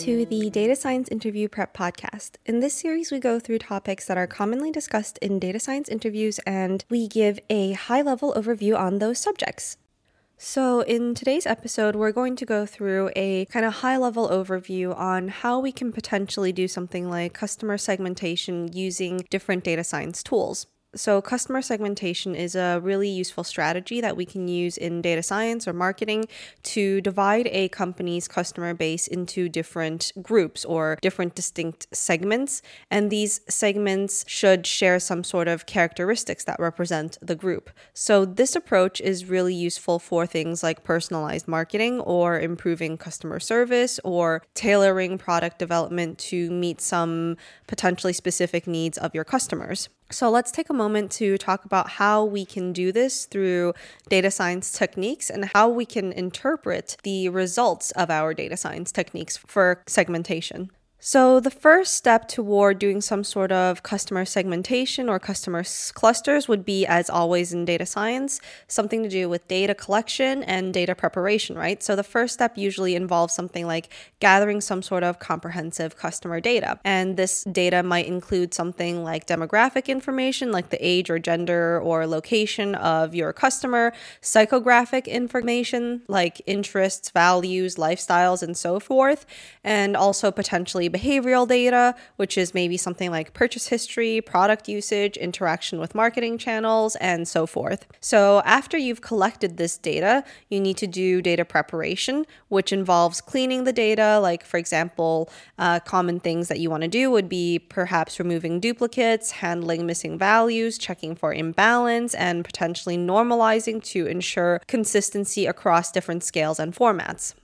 to the Data Science Interview Prep Podcast. In this series, we go through topics that are commonly discussed in data science interviews and we give a high level overview on those subjects. So, in today's episode, we're going to go through a kind of high level overview on how we can potentially do something like customer segmentation using different data science tools. So, customer segmentation is a really useful strategy that we can use in data science or marketing to divide a company's customer base into different groups or different distinct segments. And these segments should share some sort of characteristics that represent the group. So, this approach is really useful for things like personalized marketing or improving customer service or tailoring product development to meet some potentially specific needs of your customers. So let's take a moment to talk about how we can do this through data science techniques and how we can interpret the results of our data science techniques for segmentation. So, the first step toward doing some sort of customer segmentation or customer clusters would be, as always in data science, something to do with data collection and data preparation, right? So, the first step usually involves something like gathering some sort of comprehensive customer data. And this data might include something like demographic information, like the age or gender or location of your customer, psychographic information, like interests, values, lifestyles, and so forth, and also potentially behavioral data, which is maybe something like purchase history, product usage, interaction with marketing channels, and so forth. So, after you've collected this data, you need to do data preparation, which involves cleaning the data. Like, for example, uh, common things that you want to do would be perhaps removing duplicates, handling missing values, checking for imbalance, and potentially normalizing to ensure consistency across different scales and formats.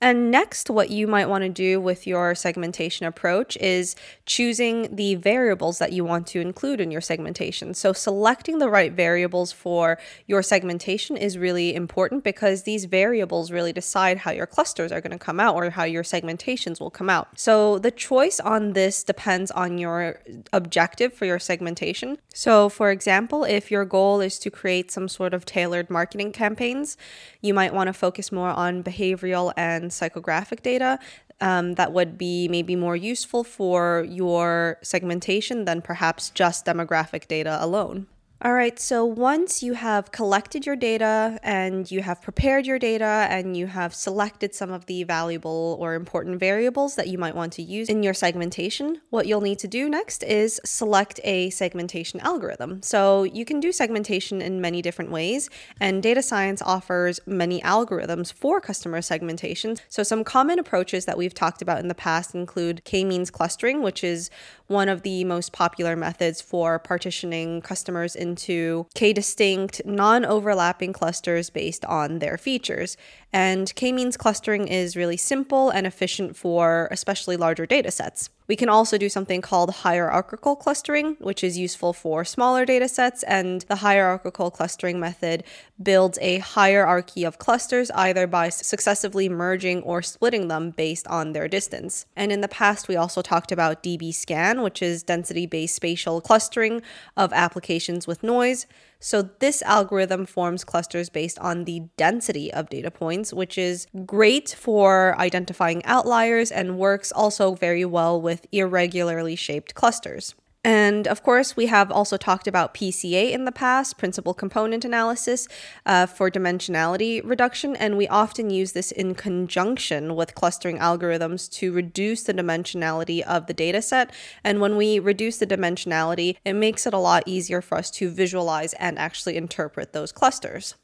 And next, what you might want to do with your segmentation approach is choosing the variables that you want to include in your segmentation. So, selecting the right variables for your segmentation is really important because these variables really decide how your clusters are going to come out or how your segmentations will come out. So, the choice on this depends on your objective for your segmentation. So, for example, if your goal is to create some sort of tailored marketing campaigns, you might want to focus more on behavioral and psychographic data um, that would be maybe more useful for your segmentation than perhaps just demographic data alone. All right, so once you have collected your data and you have prepared your data and you have selected some of the valuable or important variables that you might want to use in your segmentation, what you'll need to do next is select a segmentation algorithm. So you can do segmentation in many different ways, and data science offers many algorithms for customer segmentation. So some common approaches that we've talked about in the past include k means clustering, which is one of the most popular methods for partitioning customers into k distinct, non overlapping clusters based on their features. And k means clustering is really simple and efficient for especially larger data sets. We can also do something called hierarchical clustering, which is useful for smaller data sets. And the hierarchical clustering method builds a hierarchy of clusters either by successively merging or splitting them based on their distance. And in the past, we also talked about DB-SCAN, which is density based spatial clustering of applications with noise. So, this algorithm forms clusters based on the density of data points, which is great for identifying outliers and works also very well with irregularly shaped clusters. And of course, we have also talked about PCA in the past, principal component analysis, uh, for dimensionality reduction. And we often use this in conjunction with clustering algorithms to reduce the dimensionality of the data set. And when we reduce the dimensionality, it makes it a lot easier for us to visualize and actually interpret those clusters.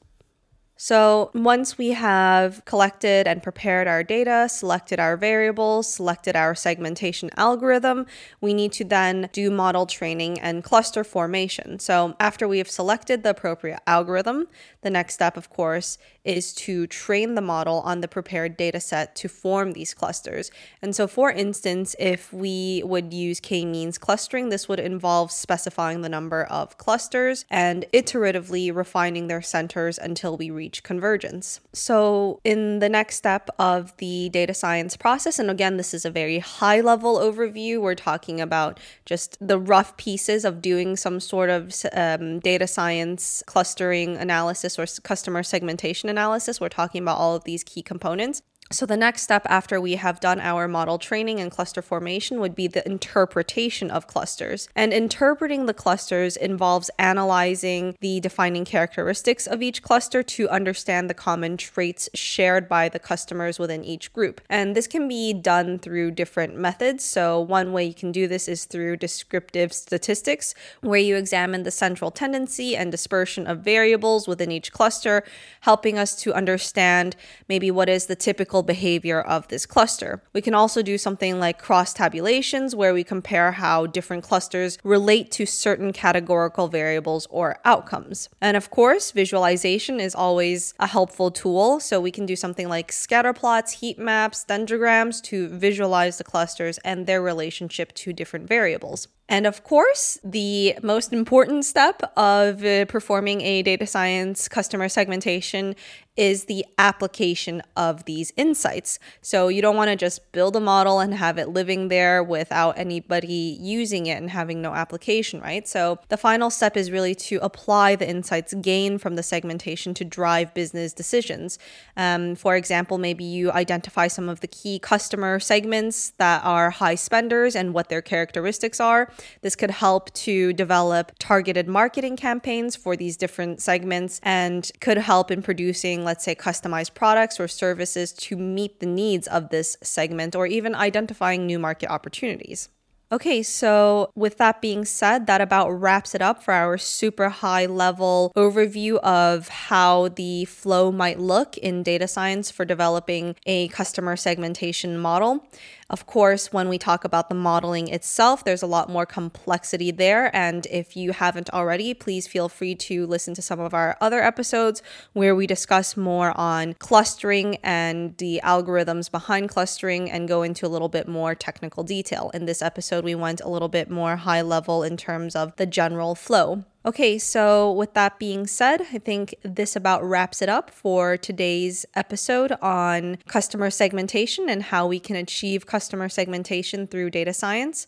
So once we have collected and prepared our data, selected our variables, selected our segmentation algorithm, we need to then do model training and cluster formation. So after we have selected the appropriate algorithm, the next step, of course, is to train the model on the prepared data set to form these clusters. And so, for instance, if we would use k means clustering, this would involve specifying the number of clusters and iteratively refining their centers until we reach convergence. So, in the next step of the data science process, and again, this is a very high level overview, we're talking about just the rough pieces of doing some sort of um, data science clustering analysis or customer segmentation analysis. We're talking about all of these key components. So, the next step after we have done our model training and cluster formation would be the interpretation of clusters. And interpreting the clusters involves analyzing the defining characteristics of each cluster to understand the common traits shared by the customers within each group. And this can be done through different methods. So, one way you can do this is through descriptive statistics, where you examine the central tendency and dispersion of variables within each cluster, helping us to understand maybe what is the typical behavior of this cluster. We can also do something like cross tabulations where we compare how different clusters relate to certain categorical variables or outcomes. And of course, visualization is always a helpful tool. So we can do something like scatter plots, heat maps, dendrograms to visualize the clusters and their relationship to different variables. And of course, the most important step of uh, performing a data science customer segmentation is the application of these insights. So you don't want to just build a model and have it living there without anybody using it and having no application, right? So the final step is really to apply the insights gained from the segmentation to drive business decisions. Um, for example, maybe you identify some of the key customer segments that are high spenders and what their characteristics are. This could help to develop targeted marketing campaigns for these different segments and could help in producing, let's say, customized products or services to meet the needs of this segment or even identifying new market opportunities. Okay, so with that being said, that about wraps it up for our super high level overview of how the flow might look in data science for developing a customer segmentation model. Of course, when we talk about the modeling itself, there's a lot more complexity there. And if you haven't already, please feel free to listen to some of our other episodes where we discuss more on clustering and the algorithms behind clustering and go into a little bit more technical detail. In this episode, we went a little bit more high level in terms of the general flow. Okay, so with that being said, I think this about wraps it up for today's episode on customer segmentation and how we can achieve customer segmentation through data science.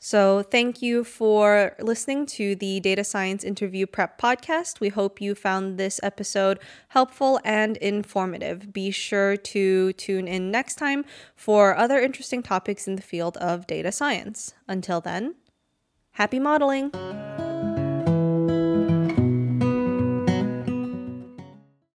So, thank you for listening to the Data Science Interview Prep podcast. We hope you found this episode helpful and informative. Be sure to tune in next time for other interesting topics in the field of data science. Until then, happy modeling!